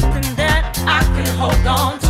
nothing that I can hold on to.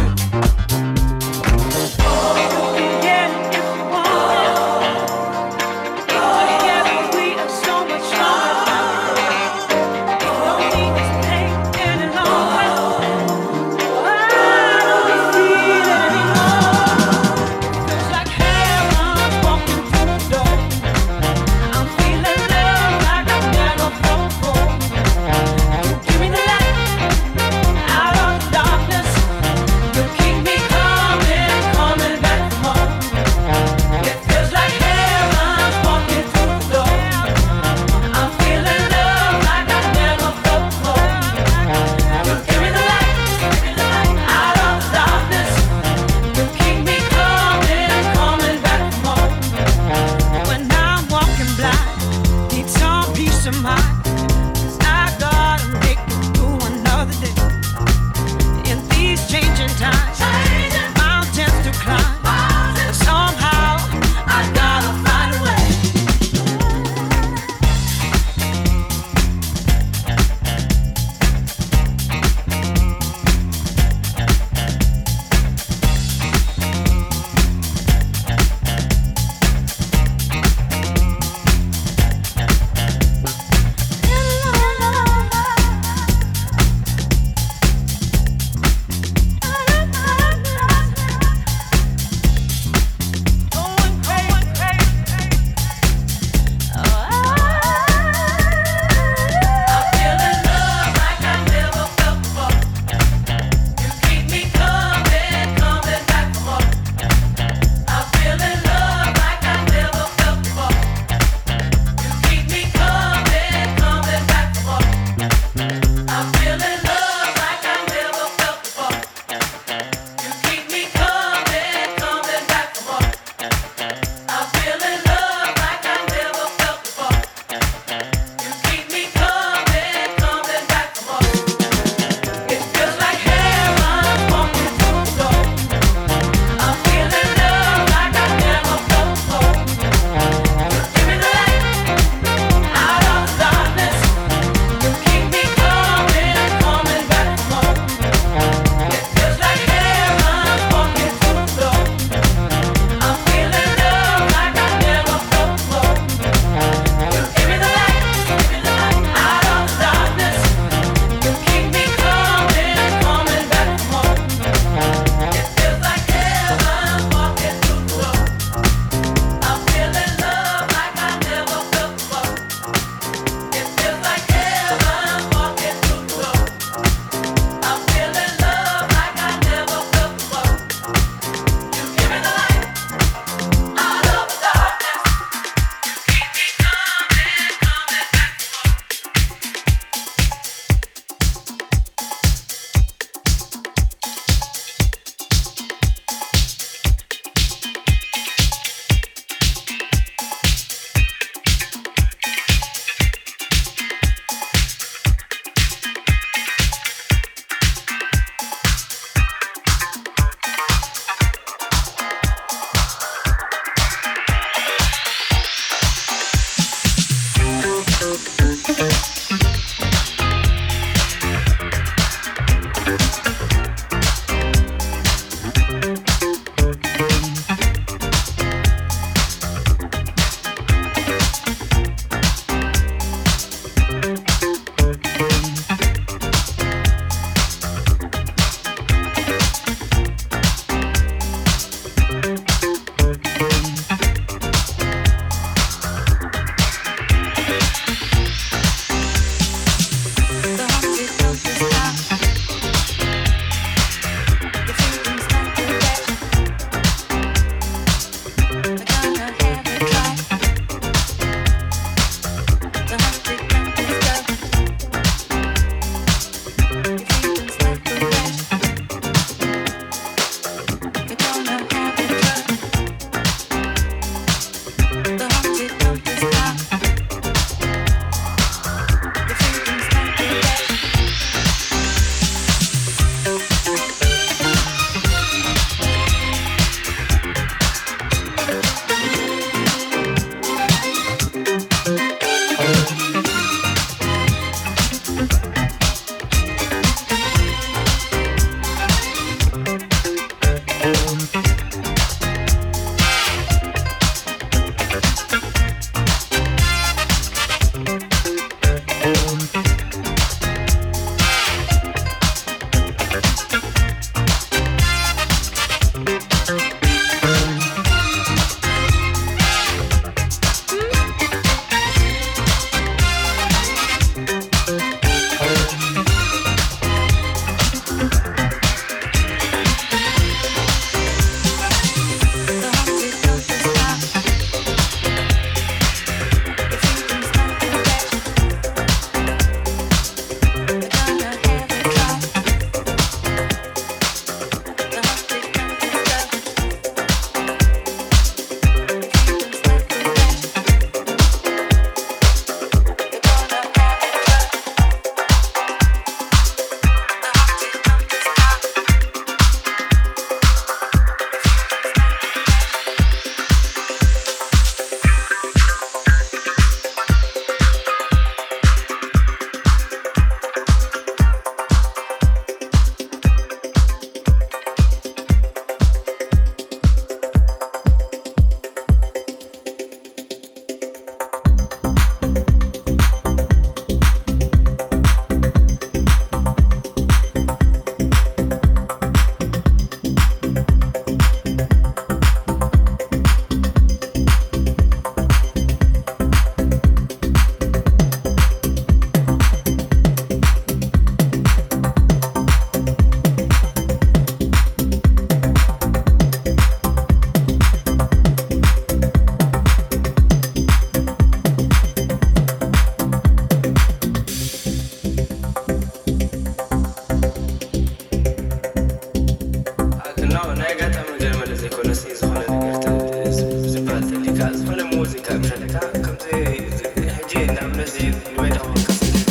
decir, vete a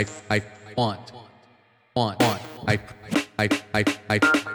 I I want want want I I I I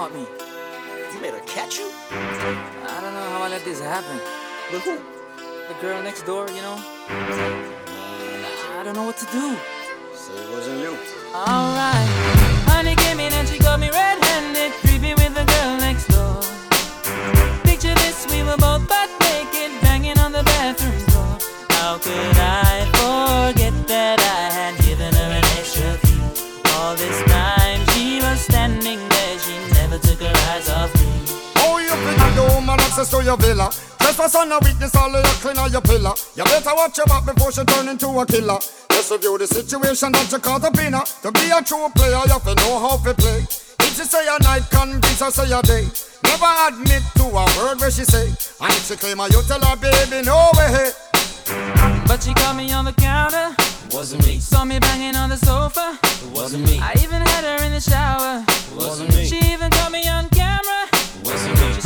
caught me. You made her catch you? I don't know how I let this happen. With who? The girl next door, you know? I don't know what to do. Say it wasn't you. Alright. Honey came in and she access to your villa? Trespass on a witness, all of your clean on your pillar. You better watch your back before she turn into a killer. Just review the situation that you caught up in her. To be a true player, you have to know how to play. If she say a night, convince her say a day. Never admit to a word where she say. And if she claim her, you tell her, baby, no way. But she caught me on the counter, Wasn't me, saw me banging on the sofa. it wasn't me, I even had her in the shower. it wasn't me, She even caught me on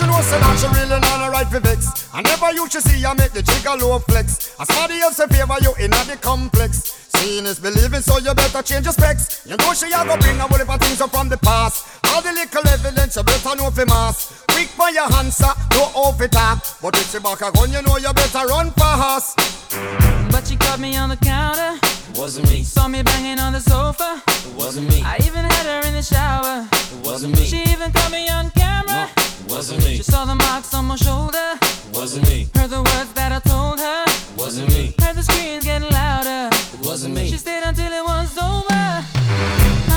she know say that she really not a right for vex. I never used to see her make the jigger low flex. As somebody else favor you in the complex. Seeing is believing, so you better change your specs. You know she a go bring a whole heap of things up from the past. All the little evidence you better know for mass. Quick for your answer, no off it talk. But if she back a gun, you know you better run fast. But she caught me on the counter, It wasn't me, saw me banging on the sofa. it wasn't me, I even had her in the shower. it wasn't me, She even caught me on camera. it wasn't me, She saw the marks on my shoulder. it wasn't me, Heard the words that I told her. it wasn't me, Heard the screams getting louder. it wasn't me. She stayed until it was over.